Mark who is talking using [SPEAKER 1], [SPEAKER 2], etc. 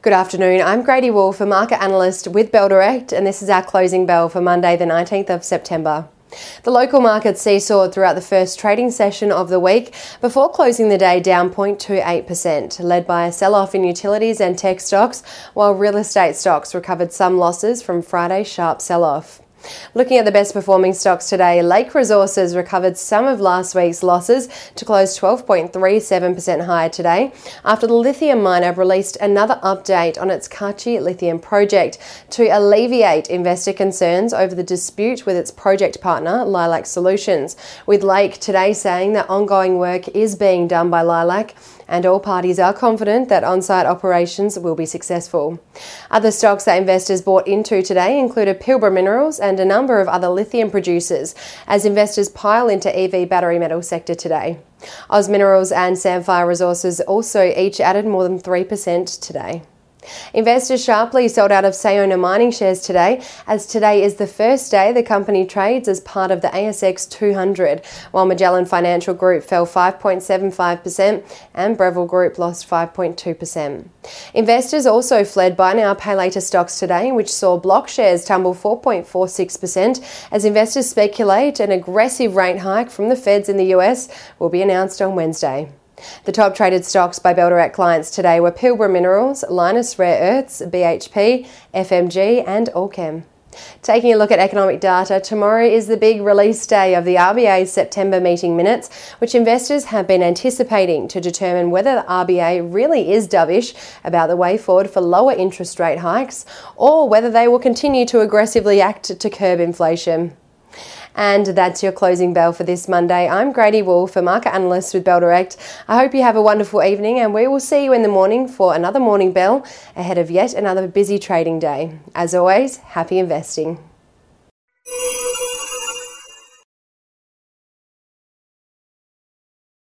[SPEAKER 1] Good afternoon. I'm Grady Wolf, a market analyst with Bell Direct, and this is our closing bell for Monday, the 19th of September. The local market seesawed throughout the first trading session of the week before closing the day down 0.28%, led by a sell off in utilities and tech stocks, while real estate stocks recovered some losses from Friday's sharp sell off. Looking at the best performing stocks today, Lake Resources recovered some of last week's losses to close 12.37% higher today after the lithium miner released another update on its Kachi lithium project to alleviate investor concerns over the dispute with its project partner, Lilac Solutions, with Lake today saying that ongoing work is being done by Lilac and all parties are confident that on site operations will be successful. Other stocks that investors bought into today included Pilbara Minerals and a number of other lithium producers as investors pile into EV battery metal sector today. Oz Minerals and Sandfire Resources also each added more than 3% today. Investors sharply sold out of Sayona mining shares today, as today is the first day the company trades as part of the ASX 200, while Magellan Financial Group fell 5.75% and Breville Group lost 5.2%. Investors also fled buy now, pay later stocks today, which saw block shares tumble 4.46% as investors speculate an aggressive rate hike from the feds in the US will be announced on Wednesday. The top traded stocks by Bell clients today were Pilbara Minerals, Lynas Rare Earths, BHP, FMG, and Allkem. Taking a look at economic data, tomorrow is the big release day of the RBA's September meeting minutes, which investors have been anticipating to determine whether the RBA really is dovish about the way forward for lower interest rate hikes or whether they will continue to aggressively act to curb inflation. And that's your closing bell for this Monday. I'm Grady Wolf, a market analyst with Bell Direct. I hope you have a wonderful evening and we will see you in the morning for another morning bell ahead of yet another busy trading day. As always, happy investing.